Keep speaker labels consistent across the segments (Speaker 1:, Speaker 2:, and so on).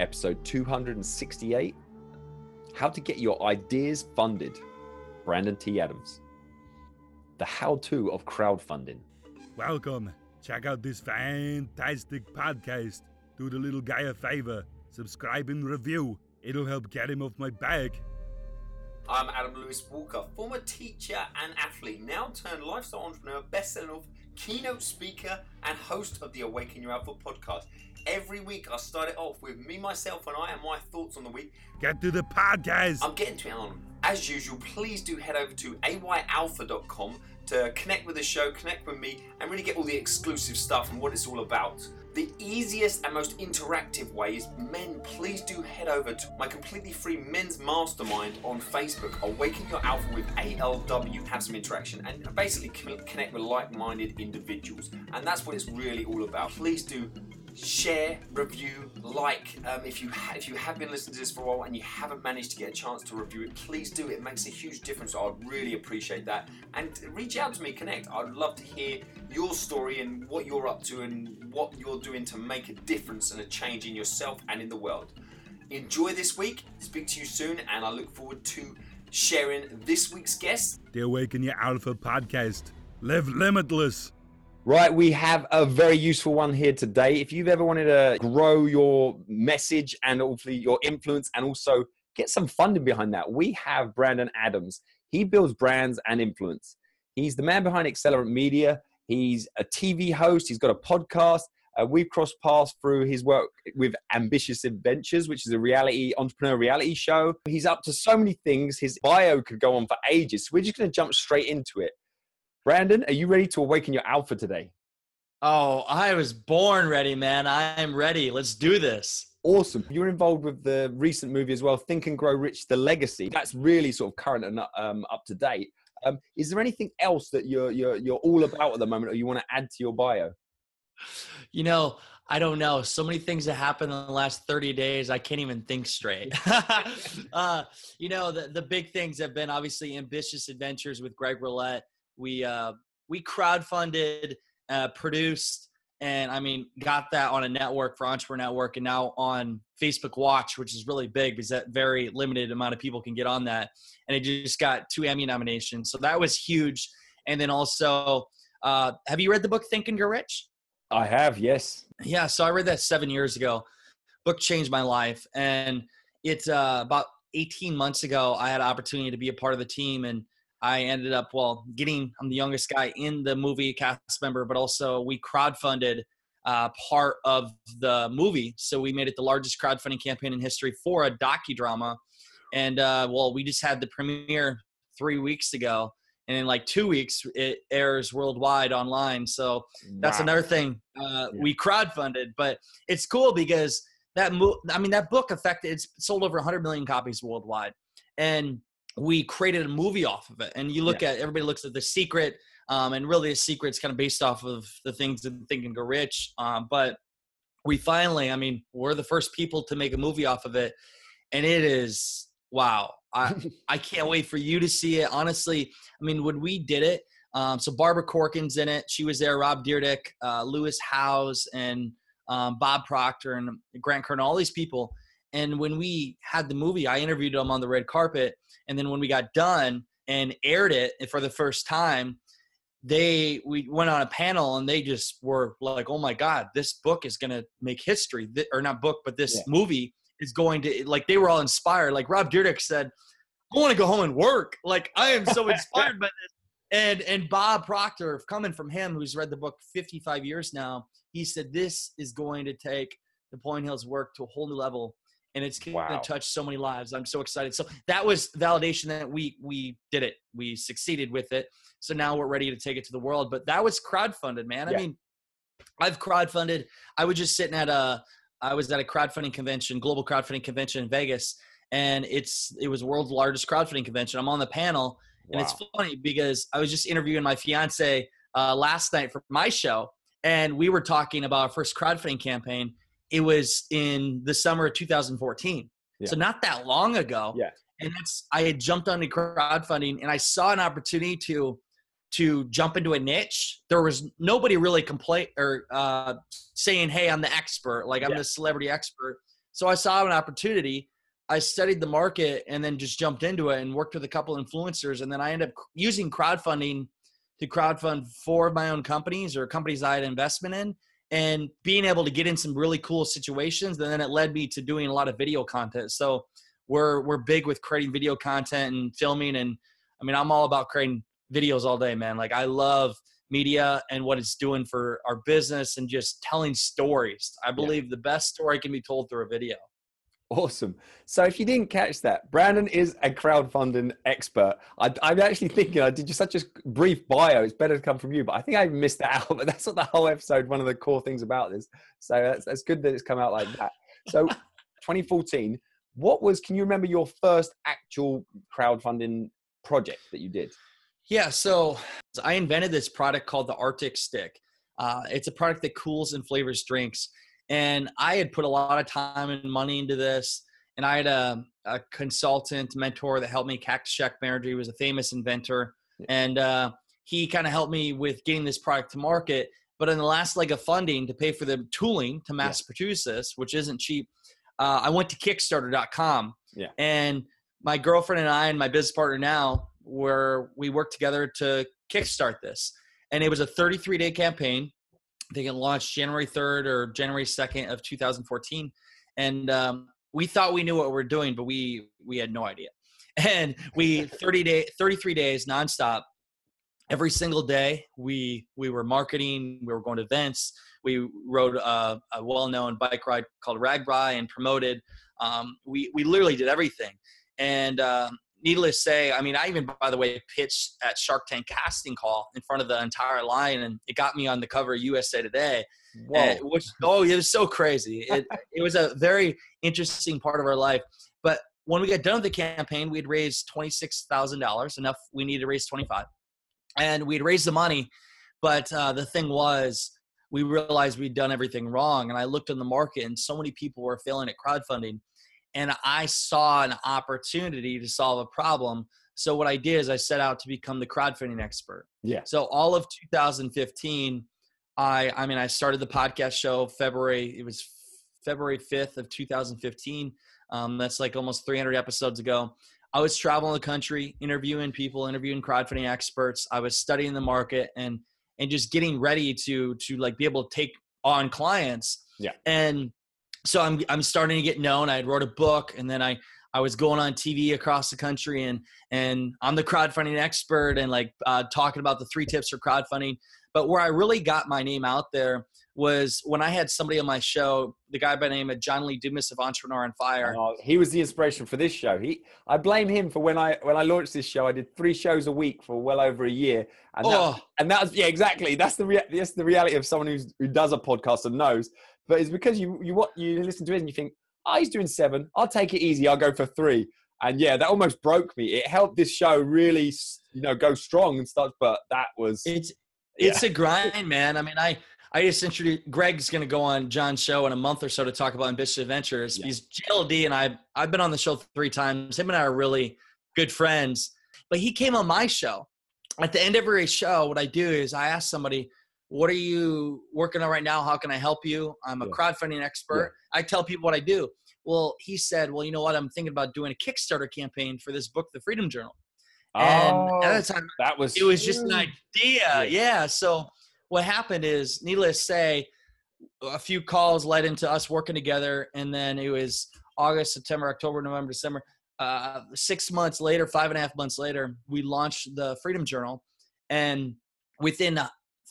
Speaker 1: episode 268 How to Get Your Ideas Funded. Brandon T. Adams. The how to of crowdfunding.
Speaker 2: Welcome. Check out this fantastic podcast. Do the little guy a favor. Subscribe and review. It'll help get him off my back.
Speaker 3: I'm Adam Lewis Walker, former teacher and athlete, now turned lifestyle entrepreneur, best-selling author, keynote speaker, and host of the Awaken Your Alpha podcast. Every week I start it off with me, myself, and I and my thoughts on the week.
Speaker 2: Get to the podcast.
Speaker 3: I'm getting to it on. As usual, please do head over to ayalpha.com to connect with the show, connect with me, and really get all the exclusive stuff and what it's all about. The easiest and most interactive way is men, please do head over to my completely free men's mastermind on Facebook, Awaken Your Alpha with ALW, have some interaction and basically connect with like minded individuals. And that's what it's really all about. Please do share, review, like. Um, if you ha- if you have been listening to this for a while and you haven't managed to get a chance to review it, please do. It makes a huge difference. I'd really appreciate that. And reach out to me, connect. I'd love to hear your story and what you're up to and what you're doing to make a difference and a change in yourself and in the world. Enjoy this week. Speak to you soon, and I look forward to sharing this week's guest.
Speaker 2: The Awaken Your Alpha podcast. Live limitless.
Speaker 1: Right, we have a very useful one here today. If you've ever wanted to grow your message and hopefully your influence and also get some funding behind that, we have Brandon Adams. He builds brands and influence. He's the man behind Accelerant Media. He's a TV host. He's got a podcast. Uh, we've crossed paths through his work with Ambitious Adventures, which is a reality entrepreneur reality show. He's up to so many things. His bio could go on for ages. So we're just going to jump straight into it. Brandon, are you ready to awaken your alpha today?
Speaker 4: Oh, I was born ready, man. I'm ready. Let's do this.
Speaker 1: Awesome. You're involved with the recent movie as well, Think and Grow Rich, The Legacy. That's really sort of current and um, up to date. Um, is there anything else that you're, you're, you're all about at the moment or you want to add to your bio?
Speaker 4: You know, I don't know. So many things that happened in the last 30 days, I can't even think straight. uh, you know, the, the big things have been obviously ambitious adventures with Greg Rollett we uh, we crowdfunded, uh, produced, and I mean got that on a network for Entrepreneur Network, and now on Facebook Watch, which is really big because that very limited amount of people can get on that, and it just got two Emmy nominations, so that was huge. And then also, uh, have you read the book Think and Grow Rich?
Speaker 1: I have, yes.
Speaker 4: Yeah, so I read that seven years ago. Book changed my life, and it's uh, about 18 months ago. I had an opportunity to be a part of the team, and I ended up, well, getting, I'm the youngest guy in the movie cast member, but also we crowdfunded uh, part of the movie. So we made it the largest crowdfunding campaign in history for a docudrama. And uh, well, we just had the premiere three weeks ago. And in like two weeks, it airs worldwide online. So that's wow. another thing uh, yeah. we crowdfunded. But it's cool because that, mo- I mean, that book affected, it's sold over 100 million copies worldwide. And we created a movie off of it. And you look yeah. at everybody looks at the secret, um, and really the secret's kind of based off of the things that Think and Grow Rich. Um, but we finally, I mean, we're the first people to make a movie off of it, and it is wow. I I can't wait for you to see it. Honestly, I mean, when we did it, um, so Barbara Corcoran's in it. She was there. Rob Dyrdek, uh, Lewis Howes, and um, Bob Proctor, and Grant Kern. All these people. And when we had the movie, I interviewed them on the red carpet. And then when we got done and aired it for the first time, they we went on a panel and they just were like, "Oh my God, this book is gonna make history." Or not book, but this yeah. movie is going to like. They were all inspired. Like Rob Dyrdek said, "I want to go home and work." Like I am so inspired by this. And and Bob Proctor, coming from him, who's read the book 55 years now, he said this is going to take Napoleon Hill's work to a whole new level and it's going to touch so many lives. I'm so excited. So that was validation that we we did it. We succeeded with it. So now we're ready to take it to the world. But that was crowdfunded, man. Yeah. I mean, I've crowdfunded. I was just sitting at a I was at a crowdfunding convention, global crowdfunding convention in Vegas, and it's it was world's largest crowdfunding convention. I'm on the panel, and wow. it's funny because I was just interviewing my fiance uh, last night for my show, and we were talking about our first crowdfunding campaign it was in the summer of 2014. Yeah. So not that long ago.
Speaker 1: Yeah.
Speaker 4: And that's I had jumped onto crowdfunding and I saw an opportunity to to jump into a niche. There was nobody really complain or uh, saying, "Hey, I'm the expert. Like I'm yeah. the celebrity expert." So I saw an opportunity. I studied the market and then just jumped into it and worked with a couple influencers. And then I ended up using crowdfunding to crowdfund four of my own companies or companies I had investment in and being able to get in some really cool situations. And then it led me to doing a lot of video content. So we're, we're big with creating video content and filming. And I mean, I'm all about creating videos all day, man. Like I love media and what it's doing for our business and just telling stories. I believe yeah. the best story can be told through a video.
Speaker 1: Awesome. So if you didn't catch that, Brandon is a crowdfunding expert. I, am actually thinking I did just such a brief bio. It's better to come from you, but I think I missed that out. But that's not the whole episode. One of the core things about this. So that's, that's good that it's come out like that. So 2014, what was, can you remember your first actual crowdfunding project that you did?
Speaker 4: Yeah, so I invented this product called the Arctic Stick. Uh, it's a product that cools and flavors drinks. And I had put a lot of time and money into this. And I had a, a consultant mentor that helped me, Cactus Jack. He was a famous inventor. And uh, he kind of helped me with getting this product to market. But in the last leg of funding to pay for the tooling to mass yeah. produce this, which isn't cheap, uh, I went to Kickstarter.com.
Speaker 1: Yeah.
Speaker 4: And my girlfriend and I and my business partner now where we worked together to kickstart this. And it was a 33 day campaign. Think it launched January 3rd or January 2nd of 2014. And um, we thought we knew what we were doing, but we we had no idea. And we 30 day 33 days nonstop. Every single day, we we were marketing. We were going to events. We rode a, a well-known bike ride called RAGBRAI and promoted. Um, we we literally did everything. And um, needless to say, I mean, I even, by the way, pitched at Shark Tank casting call in front of the entire line, and it got me on the cover of USA Today. Whoa. which, oh, it was so crazy. It, it was a very interesting part of our life. But when we got done with the campaign, we had raised $26,000, enough we needed to raise 25 And we'd raised the money. But uh, the thing was, we realized we'd done everything wrong. And I looked in the market, and so many people were failing at crowdfunding and I saw an opportunity to solve a problem. So what I did is I set out to become the crowdfunding expert.
Speaker 1: Yeah.
Speaker 4: So all of 2015, I I mean I started the podcast show February. It was February 5th of 2015. Um, that's like almost 300 episodes ago. I was traveling the country, interviewing people, interviewing crowdfunding experts. I was studying the market and and just getting ready to to like be able to take on clients.
Speaker 1: Yeah.
Speaker 4: And so I'm I'm starting to get known. I had wrote a book, and then I I was going on TV across the country, and and I'm the crowdfunding expert, and like uh, talking about the three tips for crowdfunding. But where I really got my name out there was when I had somebody on my show, the guy by the name of John Lee Dumas of Entrepreneur on Fire.
Speaker 1: Oh, he was the inspiration for this show. He, I blame him for when I when I launched this show. I did three shows a week for well over a year, and that, oh. and that was yeah exactly. That's the rea- that's the reality of someone who's, who does a podcast and knows but it's because you you what you listen to it and you think, oh, he's doing seven. I'll take it easy. I'll go for three. And yeah, that almost broke me. It helped this show really, you know, go strong and stuff. But that was
Speaker 4: it's it's a grind, man. I mean, I I just introduced Greg's going to go on John's show in a month or so to talk about ambitious adventures. Yeah. He's JLD and I I've been on the show three times. Him and I are really good friends. But he came on my show. At the end of every show, what I do is I ask somebody, what are you working on right now? How can I help you? I'm a yeah. crowdfunding expert. Yeah. I tell people what I do. Well, he said, well, you know what? I'm thinking about doing a Kickstarter campaign for this book, The Freedom Journal. And
Speaker 1: oh, at the time, that was
Speaker 4: it was just an idea. Yeah. yeah. So what happened is, needless to say, a few calls led into us working together, and then it was August, September, October, November, December. Uh, six months later, five and a half months later, we launched the Freedom Journal, and within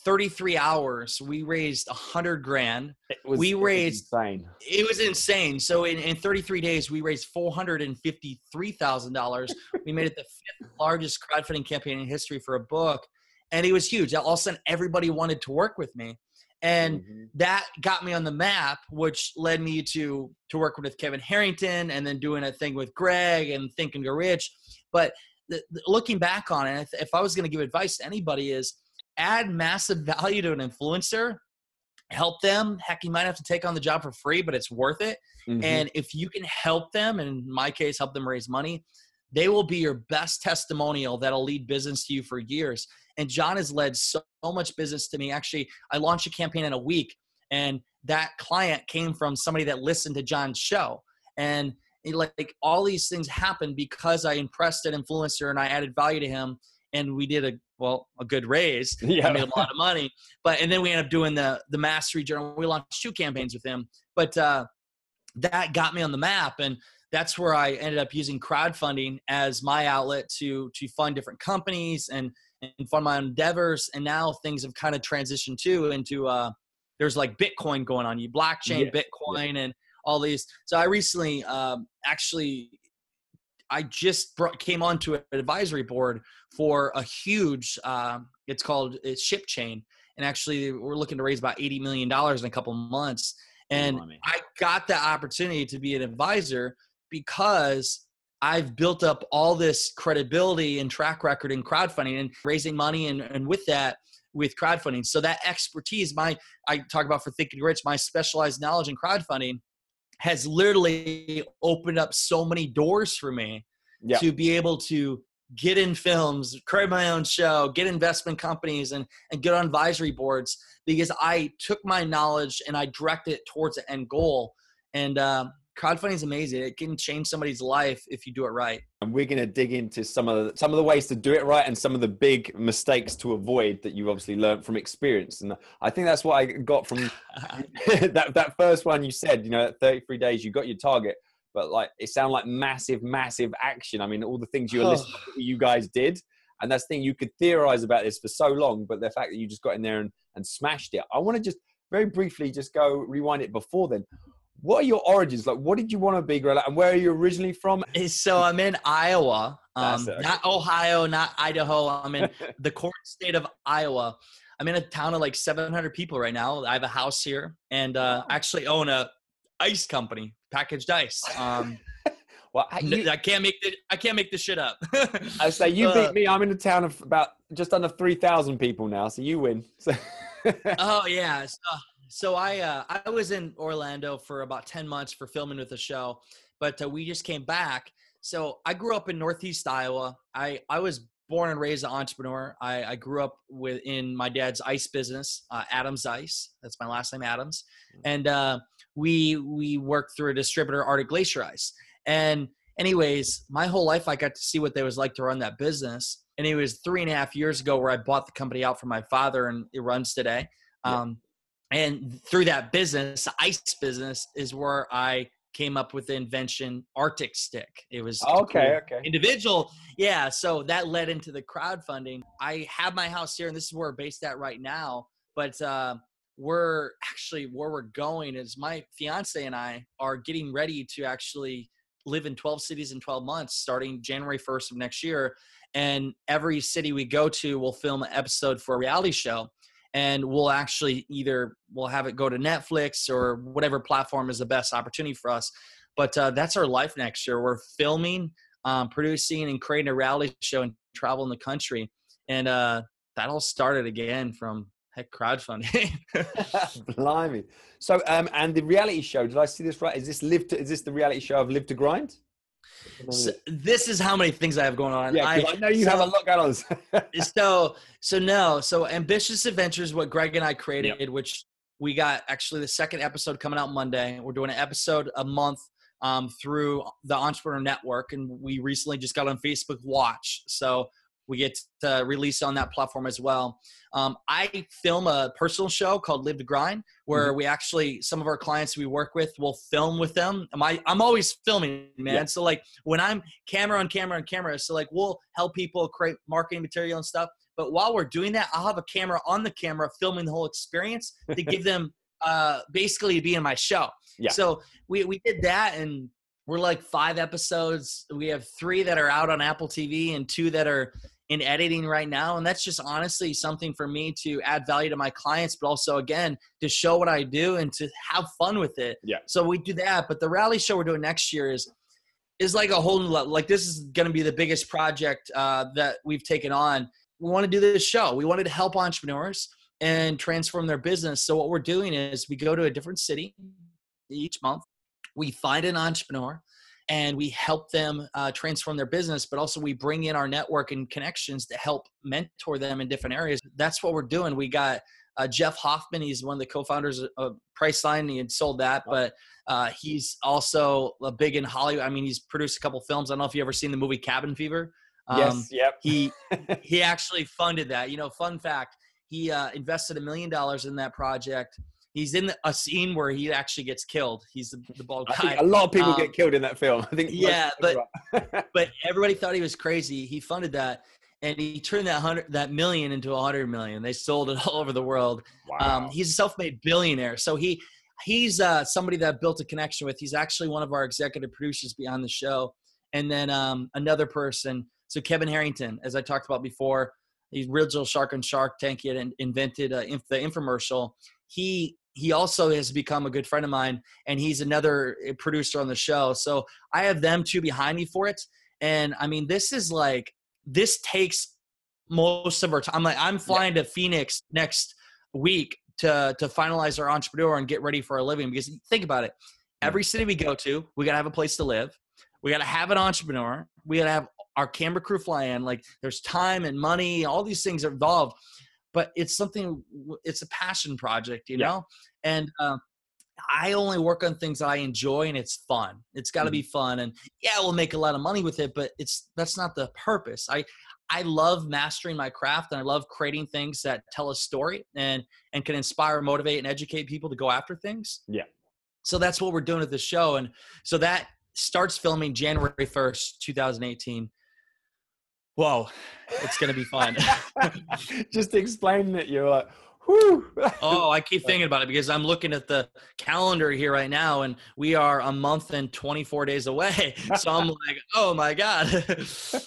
Speaker 4: 33 hours we raised 100 grand.
Speaker 1: Was,
Speaker 4: we raised
Speaker 1: it insane.
Speaker 4: It was insane. So in, in 33 days we raised $453000 we made it the fifth largest crowdfunding campaign in history for a book and it was huge. All of a sudden everybody wanted to work with me and mm-hmm. that got me on the map which led me to to work with kevin harrington and then doing a thing with greg and Think and Grow Rich. But the, the, looking back on it if i was going to give advice to anybody is add massive value to an influencer, help them. Heck, you might have to take on the job for free, but it's worth it. Mm-hmm. And if you can help them, and in my case, help them raise money, they will be your best testimonial that'll lead business to you for years. And John has led so, so much business to me. Actually, I launched a campaign in a week, and that client came from somebody that listened to John's show. And like, like all these things happened because I impressed an influencer and I added value to him and we did a well a good raise.
Speaker 1: Yeah.
Speaker 4: I made a lot of money. But and then we ended up doing the the mastery journal. We launched two campaigns with him. But uh that got me on the map and that's where I ended up using crowdfunding as my outlet to to fund different companies and and fund my endeavors. And now things have kind of transitioned too into uh, there's like Bitcoin going on, you blockchain,
Speaker 1: Yeah,
Speaker 4: Bitcoin, and all these. So I recently um, actually I just brought, came onto an advisory board for a huge. Uh, it's called it's ShipChain, and actually we're looking to raise about eighty million dollars in a couple months. And I got the opportunity to be an advisor because I've built up all this credibility and track record in crowdfunding and raising money, and, and with that, with crowdfunding. So that expertise, my I talk about for Thinking Rich, my specialized knowledge in crowdfunding has literally opened up so many doors for me
Speaker 1: Yeah.
Speaker 4: to be able to get in films, create my own show, get investment companies, and and get on advisory boards because I took my knowledge and I directed it towards the end goal. And um, crowdfunding is amazing; it can change somebody's life if you do it right.
Speaker 1: and we're going to dig into some of the, some of the ways to do it right and some of the big mistakes to avoid that you've obviously learned from experience. And i think that's what i got from that that first one you said you know at 33 days you got your target. But like it sounded like massive massive action. I mean all the things you were listening to, you guys did. And that's the thing you could theorize about this for so long but the fact that you just got in there and, and smashed it. I want to just very briefly just go rewind it before then what are your origins like what did you want to be Grella, and where are you originally from
Speaker 4: so I'm in Iowa, um, not Ohio, not Idaho. I'm in the core state of Iowa. I'm in a town of like 700 people right now. I have a house here, and uh, actually own a ice company, packaged ice. Um,
Speaker 1: well I- you,
Speaker 4: I can't make the I can't make this shit up.
Speaker 1: I say you
Speaker 4: Uh,
Speaker 1: beat me. I'm in a town of about just under three thousand people now, so you win. So
Speaker 4: oh yeah. So, so I uh, I was in Orlando for about ten months for filming with the show, but uh, we just came back. So I grew up in Northeast Iowa. I I was born and raised an entrepreneur. I, I grew up within my dad's ice business, uh, Adams Ice. That's my last name, Adams. And uh, we we worked through a distributor, Arctic Glacier Ice. And anyways, my whole life I got to see what they was like to run that business. And it was three and a half years ago where I bought the company out from my father, and it runs today. Um, and through that business, ice business, is where I came up with the invention Arctic Stick. It was
Speaker 1: okay, okay.
Speaker 4: individual yeah so that led into the crowdfunding i have my house here and this is where we're based at right now but uh, we're actually where we're going is my fiance and i are getting ready to actually live in 12 cities in 12 months starting january 1st of next year and every city we go to will film an episode for a reality show and we'll actually either we'll have it go to netflix or whatever platform is the best opportunity for us but uh, that's our life next year we're filming um, producing and creating a reality show and traveling the country and uh, that all started again from heck crowdfunding
Speaker 1: Blimey. So, um, and the reality show. Did I see this right? Is this live? To, is this the reality show of Live to Grind?
Speaker 4: So, this is how many things i have going on.
Speaker 1: Yeah, 'cause I, know you have a lot going on.
Speaker 4: so so no so ambitious adventures what greg and i created which we got actually the second episode coming out monday. We're doing an episode a month um, through the entrepreneur network and we recently just got on facebook watch. So we get to release on that platform as well. Um, i film a personal show called live to grind where we actually some of our clients we work with will film with them. Am I, i'm always filming man.
Speaker 1: Yeah.
Speaker 4: so like when i'm camera on camera on camera so like we'll help people create marketing material and stuff. But while we're doing that i'll have a camera on the camera filming the whole experience to give them uh basically to be in my show.
Speaker 1: Yeah.
Speaker 4: so we we did that and we're like five episodes. We have three that are out on apple tv and two that are in editing right now and that's just honestly something for me to add value to my clients but also again to show what i do and to have fun with it
Speaker 1: Yeah.
Speaker 4: so we do that but the rally show we're doing next year is is like a whole new level. Like this is going to be the biggest project uh, that we've taken on. We want to do this show. We wanted to help entrepreneurs and transform their business. So what we're doing is we go to a different city each month. We find an entrepreneur and we help them uh, transform their business, but also we bring in our network and connections to help mentor them in different areas. That's what we're doing. We got Uh, Jeff Hoffman, he's one of the co-founders of Priceline. He had sold that, but uh, he's also a big in Hollywood. I mean, he's produced a couple films. I don't know if you ever seen the movie Cabin Fever. Um,
Speaker 1: yes. Yep.
Speaker 4: he he actually funded that. You know, fun fact: he uh, invested a million dollars in that project. He's in a scene where he actually gets killed. He's the, the bald
Speaker 1: I
Speaker 4: guy.
Speaker 1: a lot of people
Speaker 4: Um,
Speaker 1: get killed in that film. I think.
Speaker 4: yeah,
Speaker 1: are-
Speaker 4: but everybody thought he was crazy. He funded that, and he turned that hundred that million into a hundred million. They sold it all over the world. Um,
Speaker 1: wow.
Speaker 4: he's a self-made billionaire, so he he's uh, somebody that I've built a connection with. He's actually one of our executive producers behind the show, and then um, another person. So Kevin Harrington, as I talked about before, he's original Shark and Shark Tank. He had invented uh, inf- the infomercial. He he also has become a good friend of mine, and he's another uh, producer on the show. So I have them two behind me for it. And I mean, this is like this takes most of our time. Like I'm flying to Phoenix next week to to finalize our entrepreneur and get ready for our living. Because think about it, every city we go to, we gotta have a place to live. We gotta have an entrepreneur. We gotta have our camera crew fly in. Like there's time and money, all these things are involved. But it's something. It's a passion project, you
Speaker 1: Yeah.
Speaker 4: know. And um, I only work on things I enjoy and it's fun. It's got to be fun, and yeah, we'll make a lot of money with it, but it's that's not the purpose. I I love mastering my craft, and I love creating things that tell a story and and can inspire, motivate, and educate people to go after things.
Speaker 1: Yeah.
Speaker 4: So that's what we're doing at the show, and so that starts filming January first, two thousand eighteen. Whoa, it's gonna be fun.
Speaker 1: Just explain it. You're like, whew.
Speaker 4: Oh, I keep thinking about it because I'm looking at the calendar here right now, and we are a month and 24 days away. So I'm like, oh my god. Uh,
Speaker 1: so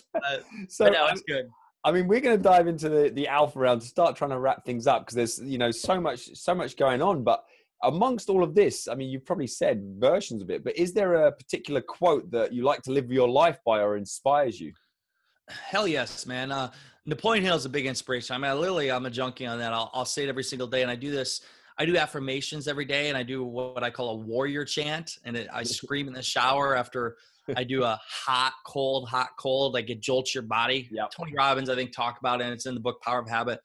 Speaker 4: but no,
Speaker 1: um,
Speaker 4: it's good.
Speaker 1: I mean, we're going to dive into the, the alpha round to start trying to wrap things up because there's you know so much so much going on. But amongst all of this, I mean, you've probably said versions of it. But is there a particular quote that you like to live your life by or inspires you?
Speaker 4: Hell yes, man. Uh, Napoleon Hill is a big inspiration. I mean, I literally, I'm a junkie on that. I'll, I'll say it every single day, and I do this. I do affirmations every day, and I do what I call a warrior chant, and it, I scream in the shower after I do a hot, cold, hot, cold. Like it jolts your body.
Speaker 1: Yep.
Speaker 4: Tony Robbins, I think, talk about it, and it's in the book Power of Habit.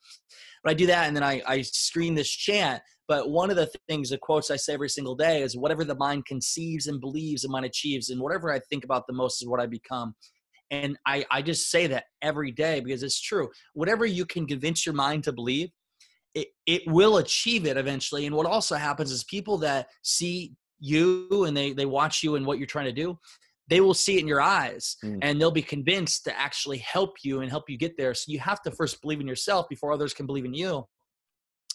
Speaker 4: But I do that, and then I, I scream this chant. But one of the things, the quotes I say every single day is whatever the mind conceives and believes, the mind achieves, and whatever I think about the most is what I become. And I, I just say that every day because it's true. Whatever you can convince your mind to believe, it, it will achieve it eventually. And what also happens is people that see you and they, they watch you and what you're trying to do, they will see it in your eyes
Speaker 1: Mm.
Speaker 4: and they'll be convinced to actually help you and help you get there. So you have to first believe in yourself before others can believe in you.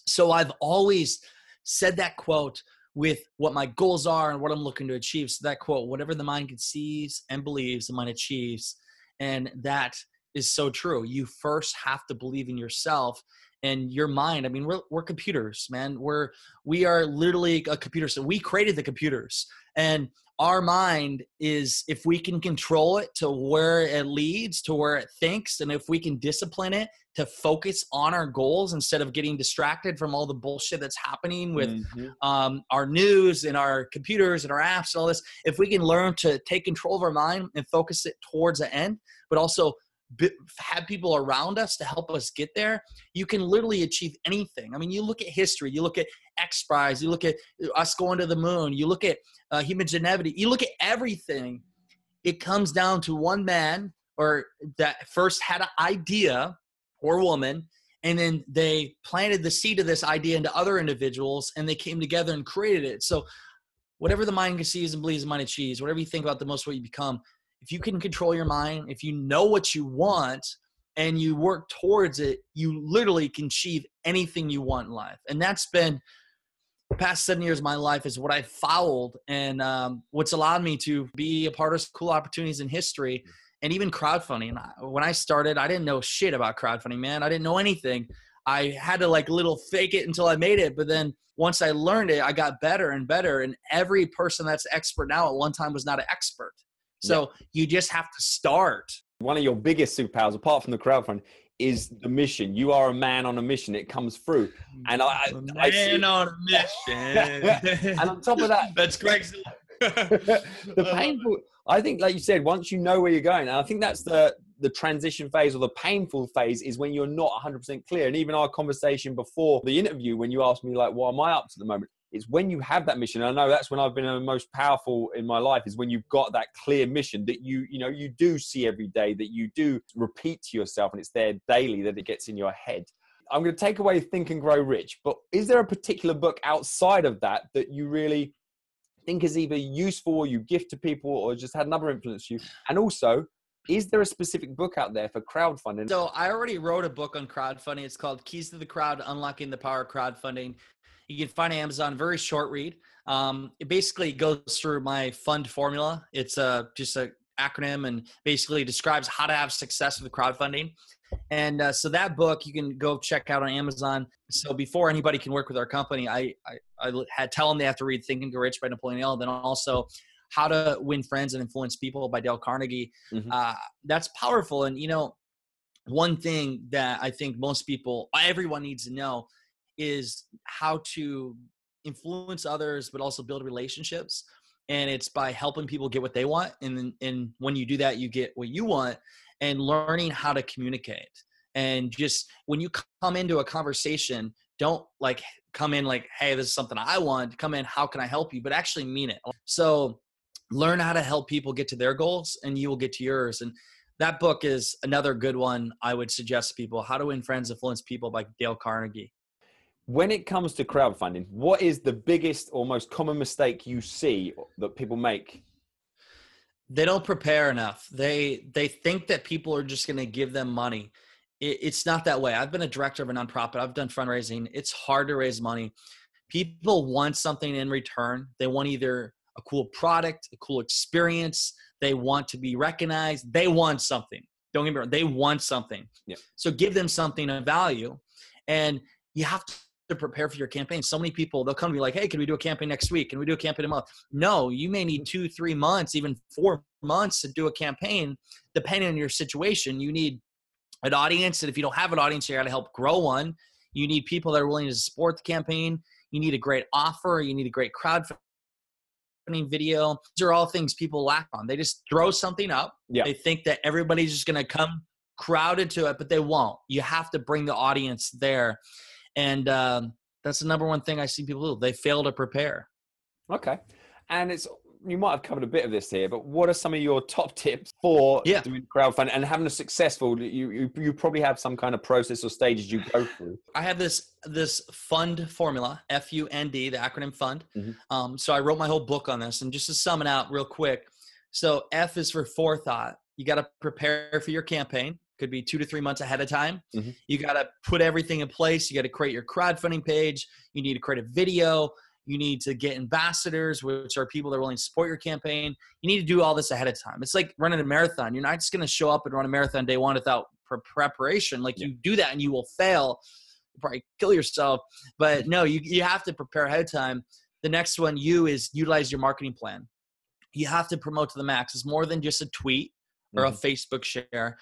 Speaker 4: So I've always said that quote with what my goals are and what I'm looking to achieve. So that quote, whatever the mind conceives and believes, the mind achieves. And that is so true. You first have to believe in yourself and your mind. I mean, we're, we're computers, man. We're we are literally a computer. So we created the computers, and our mind is if we can control it to where it leads, to where it thinks, and if we can discipline it to focus on our goals instead of getting distracted from all the bullshit that's happening with
Speaker 1: Mhm.
Speaker 4: um, our news and our computers and our apps and all this, if we can learn to take control of our mind and focus it towards the end, but also have people around us to help us get there, you can literally achieve anything. I mean, you look at history, you look at X Prize, you look at us going to the moon, you look at uh, human genetic, you look at everything. It comes down to one man or that first had an idea or woman and then they planted the seed of this idea into other individuals and they came together and created it so whatever the mind conceives and believes the mind achieves whatever you think about the most what you become if you can control your mind if you know what you want and you work towards it you literally can achieve anything you want in life and that's been the past seven years of my life is what i followed and um, what's allowed me to be a part of cool opportunities in history and even crowdfunding. When I started, I didn't know shit about crowdfunding, man. I didn't know anything. I had to like little fake it until I made it. But then once I learned it, I got better and better. And every person that's expert now at one time was not an expert. So you just have to start.
Speaker 1: One of your biggest superpowers, apart from the crowdfunding, is the mission. You are a man on a mission. It comes through. And I, I, I see,
Speaker 4: Man on a mission.
Speaker 1: and on top of that,
Speaker 4: that's Greg's.
Speaker 1: the painful i think like you said once you know where you're going and i think that's the the transition phase or the painful phase is when you're not 100% clear. And even our conversation before the interview, when you asked me, like, what am I up to the moment? It's when you have that mission. I know that's when I've been the most powerful in my life is when you've got that clear mission that you, you know, you do see every day, that you do repeat to yourself and it's there daily that it gets in your head. I'm going to take away Think and Grow Rich, but is there a particular book outside of that that you really think is either useful or you gift to people or just had another influence you? And also, is there a specific book out there for crowdfunding?
Speaker 4: So I already wrote a book on crowdfunding. It's called Keys to the Crowd: Unlocking the Power of Crowdfunding. You can find Amazon. Very short read. Um, it basically goes through my fund formula. It's a just a acronym and basically describes how to have success with crowdfunding. And uh, so that book you can go check out on Amazon. So before anybody can work with our company, I I, I had tell them they have to read Think and Grow Rich by Napoleon Hill. Then also How to Win Friends and Influence People by Dale Carnegie. Mm-hmm. Uh, that's powerful. And you know, one thing that I think most people, everyone needs to know, is how to influence others, but also build relationships. And it's by helping people get what they want, and and when you do that, you get what you want and learning how to communicate. And just when you come into a conversation don't like come in like hey this is something i want come in how can i help you? but actually mean it. So learn how to help people get to their goals and you will get to yours and that book is another good one i would suggest to people how to win friends influence people by dale carnegie
Speaker 1: when it comes to crowdfunding what is the biggest or most common mistake you see that people make
Speaker 4: they don't prepare enough. They they think that people are just going to give them money. It, it's not that way. I've been a director of a nonprofit. I've done fundraising. It's hard to raise money. People want something in return. They want either a cool product, a cool experience. They want to be recognized. They want something. Don't get me wrong. They want something. Yeah. So give them something of value, and you have to to prepare for your campaign. So many people they'll come to me like, "Hey, can we do a campaign next week? Can we do a campaign a month?" No, you may need two, three months, even four months to do a campaign, depending on your situation. You need an audience, and if you don't have an audience, you got to help grow one. You need people that are willing to support the campaign. You need a great offer. You need a great crowdfunding video. These are all things people lack on. They just throw something up. Yeah. They think that everybody's just going to come crowded to it, but they won't. You have to bring the audience there and um, that's the number one thing I see people do. They fail to prepare.
Speaker 1: Okay, and it's you might have covered a bit of this here, but what are some of your top tips for yeah. doing crowdfunding and having a successful? You, you you probably have some kind of process or stages you go through.
Speaker 4: I have this this fund formula, F U N D, the acronym fund. Mm-hmm. Um, so I wrote my whole book on this, and just to sum it out real quick. So F is for forethought. You got to prepare for your campaign could be two to three months ahead of time. Mm-hmm. You got to put everything in place. You got to create your crowdfunding page. You need to create a video. You need to get ambassadors, which are people that are willing to support your campaign. You need to do all this ahead of time. It's like running a marathon. You're not just going to show up and run a marathon day one without preparation. Like yeah. you do that and you will fail. You probably kill yourself. But no, you, you have to prepare ahead of time. The next one, you is utilize your marketing plan. You have to promote to the max. It's more than just a tweet or mm-hmm. a Facebook share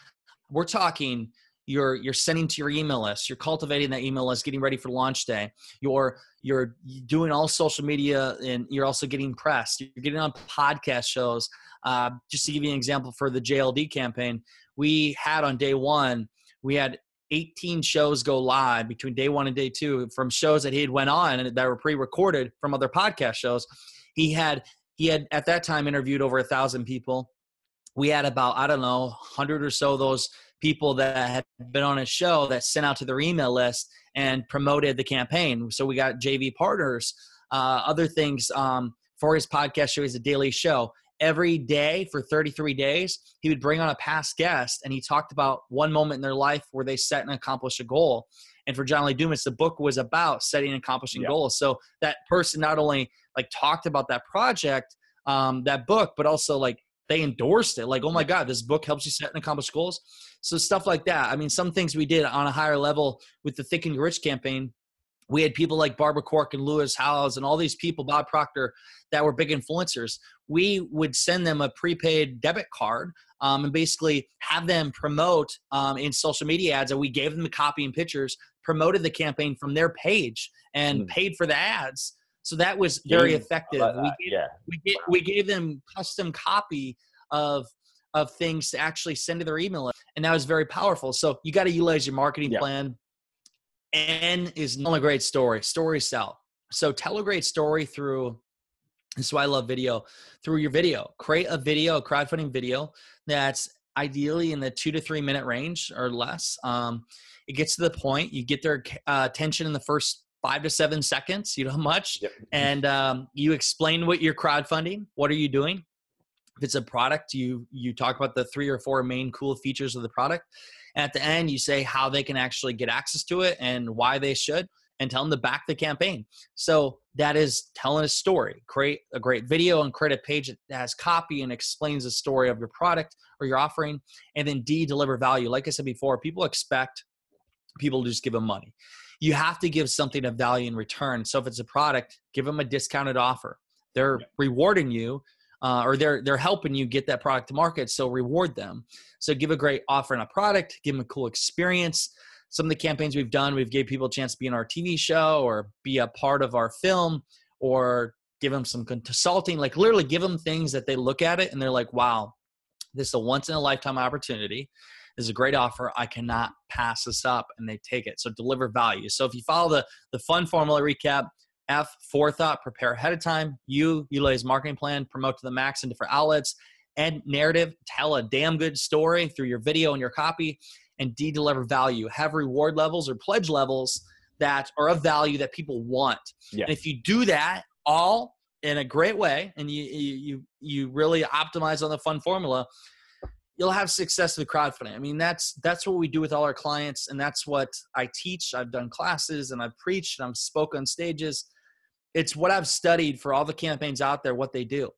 Speaker 4: we're talking you're you're sending to your email list you're cultivating that email list getting ready for launch day. You're you're doing all social media and you're also getting pressed. You're getting on podcast shows. Uh, just to give you an example for the jld campaign we had on day one we had 18 shows go live between day one and day two from shows that he had went on and that were pre-recorded from other podcast shows. He had he had at that time interviewed over a thousand people we had about i don't know 100 or so those people that had been on a show that sent out to their email list and promoted the campaign. So we got jv partners uh, other things um, for his podcast show is a daily show. Every day for 33 days he would bring on a past guest and he talked about one moment in their life where they set and accomplished a goal. And for john lee dumas the book was about setting and accomplishing yeah. goals. So that person not only like talked about that project um, that book but also like they endorsed it like oh my god this book helps you set and accomplish goals so stuff like that i mean some things we did on a higher level with the think and rich campaign we had people like Barbara Corcoran Lewis Howes and all these people, Bob Proctor, that were big influencers. We would send them a prepaid debit card um, and basically have them promote um, in social media ads. And we gave them the copy and pictures, promoted the campaign from their page, and mm. paid for the ads. So that was very effective. We gave, yeah. we, gave, we gave them custom copy of of things to actually send to their email. And that was very powerful. So you got to utilize your marketing
Speaker 1: Yeah.
Speaker 4: plan. N is not a great story. Story sell. So tell a great story through this is why I love video. Through your video, create a video, a crowdfunding video that's ideally in the two to three minute range or less. Um, it gets to the point. You get their uh, attention in the first five to seven seconds. You know how much,
Speaker 1: Yep.
Speaker 4: and um, you explain what you're crowdfunding. What are you doing? If it's a product, you you talk about the three or four main cool features of the product. And at the end, you say how they can actually get access to it and why they should, and tell them to back the campaign. So that is telling a story. Create a great video and create a page that has copy and explains the story of your product or your offering. And then D, deliver value. Like I said before, people expect people to just give them money. You have to give something of value in return. So if it's a product, give them a discounted offer. They're rewarding you. Uh, or they're they're helping you get that product to market, so reward them. So give a great offer on a product, give them a cool experience, some of the campaigns we've done, we've gave people a chance to be in our TV show or be a part of our film or give them some consulting, like literally give them things that they look at it and they're like, wow, this is a once in a lifetime opportunity. This is a great offer. I cannot pass this up. And they take it. So deliver value. So if you follow the, the fun formula recap, F, forethought, prepare ahead of time. U, utilize marketing plan, promote to the max in different outlets. And narrative, tell a damn good story through your video and your copy and D deliver value. Have reward levels or pledge levels that are of value that people want.
Speaker 1: Yeah.
Speaker 4: And if you do that all in a great way and you you you, you really optimize on the fun formula, you'll have success with crowdfunding. I mean, that's that's what we do with all our clients, and that's what I teach. I've done classes and I've preached and I've spoke on stages. It's what I've studied for all the campaigns out there, what they do.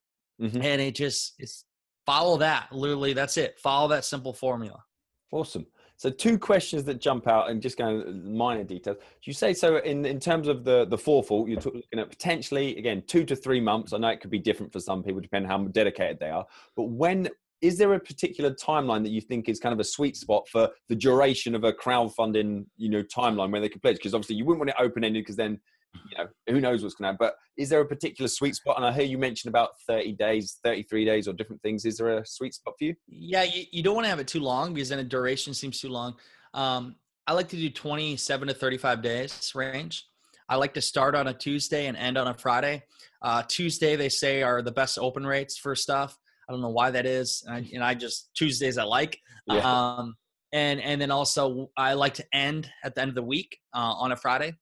Speaker 1: Mhm.
Speaker 4: And it just it's follow that. Literally, that's it. Follow that simple formula.
Speaker 1: Awesome. So two questions that jump out and just going minor details. You say so in, in terms of the the forefall, you're talking looking at potentially again two to three months. I know it could be different for some people, depending how dedicated they are. But when is there a particular timeline that you think is kind of a sweet spot for the duration of a crowdfunding, you know, timeline where they can pledge? Because obviously you wouldn't want it open ended because then, you know, who knows what's going to happen. But is there a particular sweet spot? And I hear you mentioned about 30 days, 33 days or different things. Is there a sweet spot for you?
Speaker 4: Yeah, you, you don't want to have it too long because then a duration seems too long. Um, I like to do 27 to 35 days range. I like to start on a Tuesday and end on a Friday. Uh, Tuesday, they say, are the best open rates for stuff. I don't know why that is. And I, and I just, Tuesdays I like.
Speaker 1: Yeah.
Speaker 4: Um, and, and then also, I like to end at the end of the week uh, on a Friday.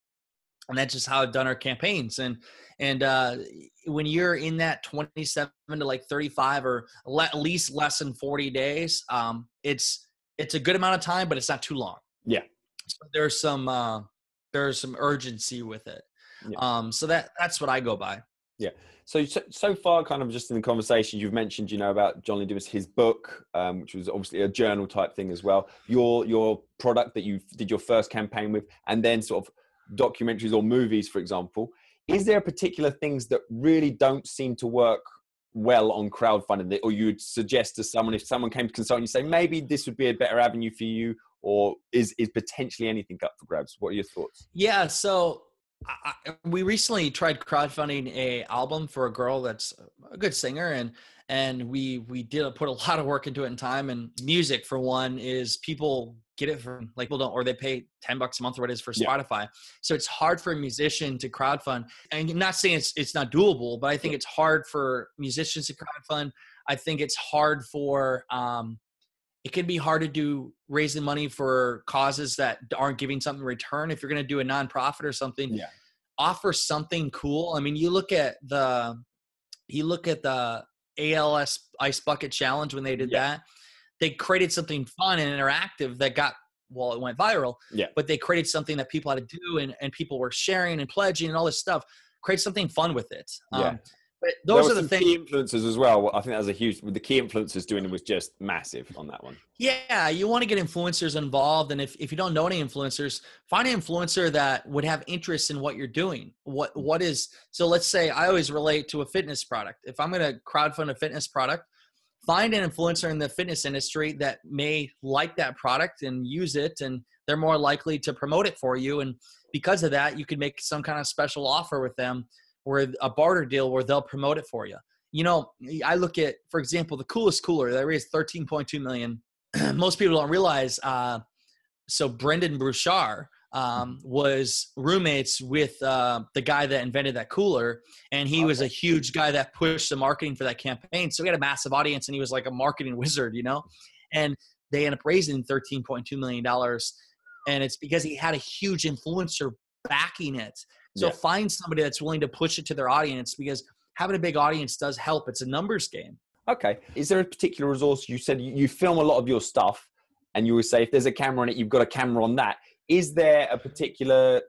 Speaker 4: And that's just how I've done our campaigns. And and uh, when you're in that 27 to like 35 or le- at least less than 40 days, um, it's it's a good amount of time, but it's not too long.
Speaker 1: Yeah.
Speaker 4: So there's some uh, there's some urgency with it.
Speaker 1: Yeah.
Speaker 4: Um, so that that's what I go by.
Speaker 1: So, so so far, kind of just in the conversation, you've mentioned, you know, about John Lee his book, um, which was obviously a journal type thing as well. Your your product that you did your first campaign with, and then sort of documentaries or movies, for example. Is there particular things that really don't seem to work well on crowdfunding, or you'd suggest to someone if someone came to consult you say maybe this would be a better avenue for you, or is is potentially anything up for grabs? What are your thoughts?
Speaker 4: Yeah. So I, we recently tried crowdfunding a album for a girl that's a good singer, and and we we did put a lot of work into it in time. And music, for one, is people get it from like people don't, or they pay ten bucks a month or what it is for
Speaker 1: Yeah.
Speaker 4: Spotify. So it's hard for a musician to crowdfund. And I'm not saying it's it's not doable, but I think it's hard for musicians to crowdfund. I think it's hard for um, it can be hard to do raising money for causes that aren't giving something in return. If you're going to do a nonprofit or something,
Speaker 1: Yeah.
Speaker 4: offer something cool. I mean, you look at the you look at the ALS Ice Bucket Challenge when they did
Speaker 1: Yeah.
Speaker 4: that. They created something fun and interactive that got well, it went viral.
Speaker 1: Yeah.
Speaker 4: But they created something that people had to do, and and people were sharing and pledging and all this stuff. Create something fun with it.
Speaker 1: Yeah.
Speaker 4: Um, But those are the things.
Speaker 1: Key influencers as well. I think that was a huge. The key influencers doing it was just massive on that one.
Speaker 4: Yeah, you want to get influencers involved. And if, if you don't know any influencers, find an influencer that would have interest in what you're doing. What what is so let's say I always relate to a fitness product. If I'm gonna crowdfund a fitness product, find an influencer in the fitness industry that may like that product and use it and they're more likely to promote it for you. And because of that, you could make some kind of special offer with them where a barter deal where they'll promote it for you. you know, I look at, for example, the coolest cooler that raised 13.2 million. Most people don't realize. Uh, so Brendon Burchard um, was roommates with uh, the guy that invented that cooler, and he okay. was a huge guy that pushed the marketing for that campaign. So he had a massive audience, and he was like a marketing wizard, you know. And they ended up raising 13.2 million dollars, and it's because he had a huge influencer backing it. So yeah. find somebody that's willing to push it to their audience because having a big audience does help. It's a numbers game.
Speaker 1: Okay. Is there a particular resource? You said you film a lot of your stuff, and you would say if there's a camera on it, you've got a camera on that. Is there a particular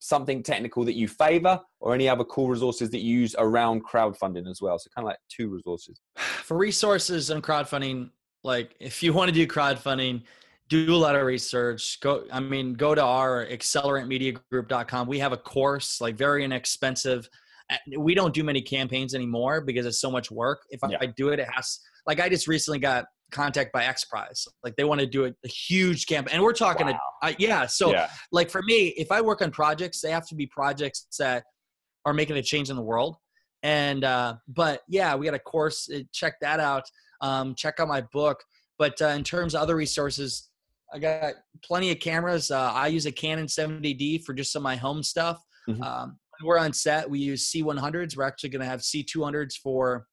Speaker 1: something technical that you favor or any other cool resources that you use around crowdfunding as well? So kind of like two resources.
Speaker 4: For resources and crowdfunding, like if you want to do crowdfunding, do a lot of research. Go, I mean, go to our accelerantmediagroup.com. We have a course, like very inexpensive. We don't do many campaigns anymore because it's so much work. If I, yeah. I do it, it has like I just recently got contact by X Prize. Like they want to do a, a huge campaign, and we're talking, wow. a, uh, yeah. So yeah. like for me, if I work on projects, they have to be projects that are making a change in the world. And uh, but yeah, we got a course. Uh, check that out. Um, check out my book. But uh, in terms of other resources, I got plenty of cameras. Uh, I use a Canon 70D for just some of my home stuff. Mm-hmm. Um, we're on set. We use C100s. We're actually going to have C200s for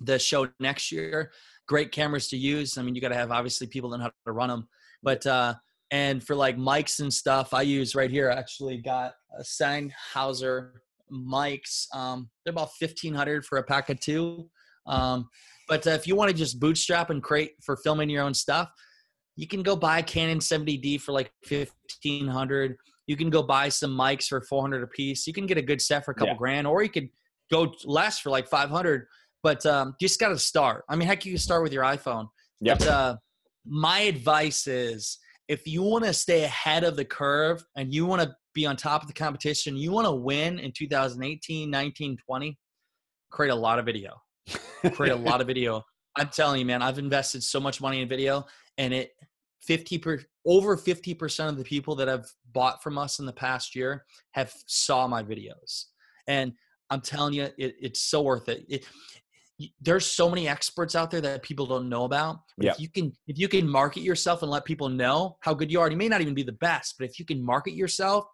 Speaker 4: the show next year. Great cameras to use. I mean, you got to have obviously people that know how to run them. But uh, and for like mics and stuff, I use right here. I actually got a Sennheiser mics. Um, they're about fifteen hundred for a pack of two. Um, but uh, if you want to just bootstrap and create for filming your own stuff, you can go buy Canon 70D for like 1500. You can go buy some mics for 400 a piece. You can get a good set for a couple yeah. grand, or you could go less for like 500. But um, you just got to start. I mean, heck, you can start with your iPhone. Yep. But uh, my advice is if you want to stay ahead of the curve and you want to be on top of the competition, you want to win in 2018, 19, 20, create a lot of video. create a lot of video. I'm telling you, man, I've invested so much money in video and it 50 per, over 50% of the people that have bought from us in the past year have saw my videos. And I'm telling you, it, it's so worth it. it. There's so many experts out there that people don't know about. Yeah. If you can, if you can market yourself and let people know how good you are, you may not even be the best, but if you can market yourself,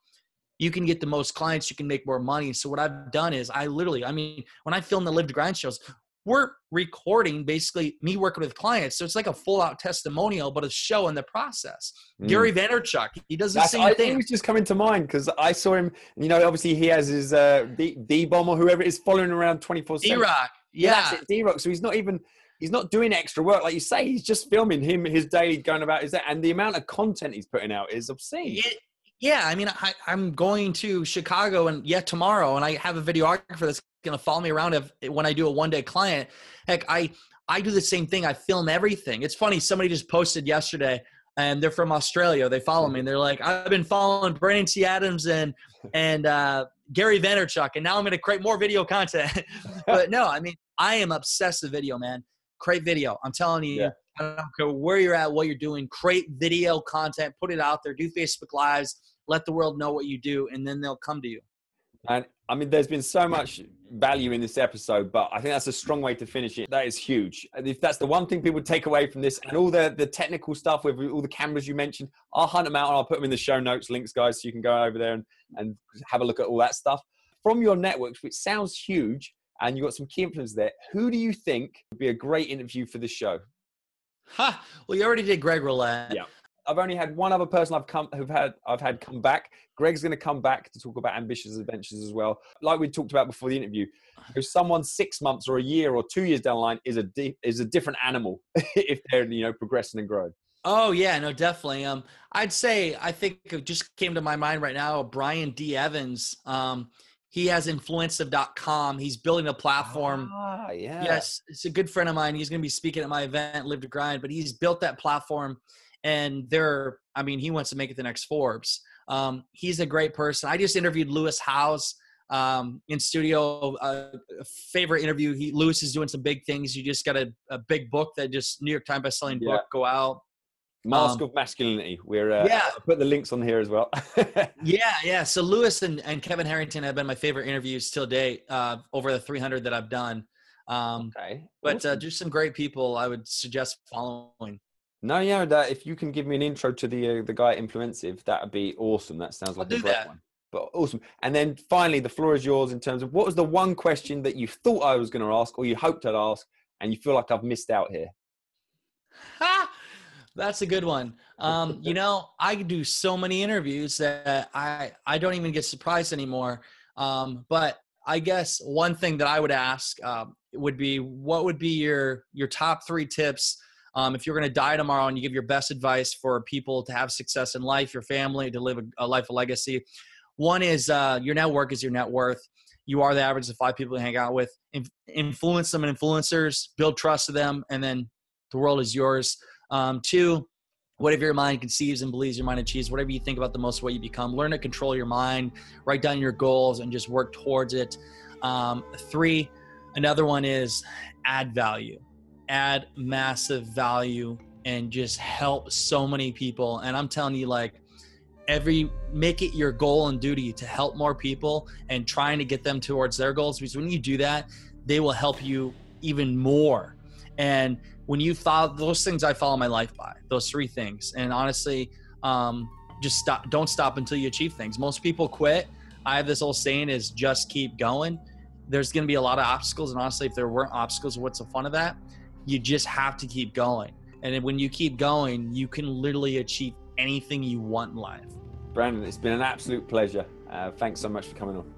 Speaker 4: you can get the most clients, you can make more money. So what I've done is I literally, I mean, when I film the Live to Grind shows, we're recording basically me working with clients. So it's like a full out testimonial, but a show in the process. Mm. Gary Vaynerchuk, he does the That's, same
Speaker 1: I,
Speaker 4: thing.
Speaker 1: He was just coming to mind because I saw him, you know, obviously he has his uh, D bomb or whoever is following around 24
Speaker 4: 7. D Rock. Yeah.
Speaker 1: D Rock. So he's not even. He's not doing extra work, like you say. He's just filming him, his day, going about his, that. and the amount of content he's putting out is obscene.
Speaker 4: It, yeah, I mean, I, am going to Chicago and yet tomorrow, and I have a videographer that's going to follow me around if, when I do a one day client. Heck, I I do the same thing. I film everything. It's funny. Somebody just posted yesterday, and they're from Australia. They follow me, and they're like, "I've been following Brandon T. Adams and and uh, Gary Vaynerchuk, and now I'm going to create more video content." but no, I mean, I am obsessed with video, man. Create video. I'm telling you. Yeah. I don't care where you're at, what you're doing. Create video content, put it out there. Do Facebook Lives. Let the world know what you do, and then they'll come to you.
Speaker 1: And I mean, there's been so much value in this episode, but I think that's a strong way to finish it. That is huge. If that's the one thing people take away from this and all the, the technical stuff with all the cameras you mentioned, I'll hunt them out and I'll put them in the show notes links, guys, so you can go over there and, and have a look at all that stuff. From your networks, which sounds huge, and you've got some key influencers there, who do you think would be a great interview for the show?
Speaker 4: Ha! Well, you already did Greg Rollett.
Speaker 1: Yeah. I've only had one other person I've come who've had I've had come back. Greg's going to come back to talk about ambitious adventures as well. Like we talked about before the interview, if someone six months or a year or two years down the line is a di- is a different animal if they're you know progressing and growing.
Speaker 4: Oh yeah, no, definitely. Um, I'd say I think it just came to my mind right now. Brian D. Evans. Um, he has influencive.com. He's building a platform.
Speaker 1: Ah, yeah.
Speaker 4: Yes, it's a good friend of mine. He's going to be speaking at my event, Live to Grind. But he's built that platform and they're i mean he wants to make it the next forbes um, he's a great person i just interviewed lewis howes um, in studio uh, favorite interview he lewis is doing some big things you just got a, a big book that just new york times best-selling yeah. book go out
Speaker 1: Mask um, of Masculinity. We're uh, yeah. I'll put the links on here as well.
Speaker 4: yeah, yeah. So Lewis and, and Kevin Harrington have been my favorite interviews till date uh, over the 300 that I've done. Um,
Speaker 1: Okay.
Speaker 4: but uh, just some great people I would suggest following.
Speaker 1: no, yeah, that if you can give me an intro to the uh, the guy at Influencive, that would be awesome. That sounds like a
Speaker 4: do
Speaker 1: great
Speaker 4: that.
Speaker 1: one. But awesome. And then finally, the floor is yours in terms of what was the one question that you thought I was going to ask or you hoped I'd ask, and you feel like I've missed out here.
Speaker 4: Ha! That's a good one. Um, you know, I do so many interviews that I I don't even get surprised anymore. Um, but I guess one thing that I would ask um, would be, what would be your your top three tips um, if you're going to die tomorrow and you give your best advice for people to have success in life, your family, to live a, a life of legacy? One is uh, your network is your net worth. You are the average of five people you hang out with. In- influence some influencers, build trust to them, and then the world is yours. Um, two, whatever your mind conceives and believes your mind achieves, whatever you think about the most, what you become. Learn to control your mind, write down your goals, and just work towards it. Um, three, another one is add value, add massive value, and just help so many people. And I'm telling you, like, every make it your goal and duty to help more people and trying to get them towards their goals because when you do that they will help you even more and when you follow those things i follow my life by those three things. And honestly um, just stop don't stop until you achieve things. Most people quit. I have this old saying is just keep going. There's going to be a lot of obstacles and honestly if there weren't obstacles what's the fun of that? You just have to keep going. And when you keep going you can literally achieve anything you want in life.
Speaker 1: Brandon, it's been an absolute pleasure. Uh, thanks so much for coming on.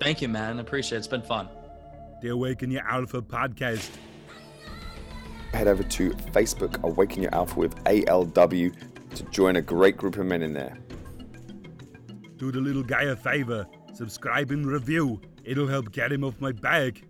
Speaker 4: thank you man. I appreciate it. It's been fun.
Speaker 2: The Awaken Your Alpha podcast.
Speaker 1: Head over to Facebook, Awaken Your Alpha with ALW, to join a great group of men in there.
Speaker 2: Do the little guy a favor, subscribe and review. It'll help get him off my back.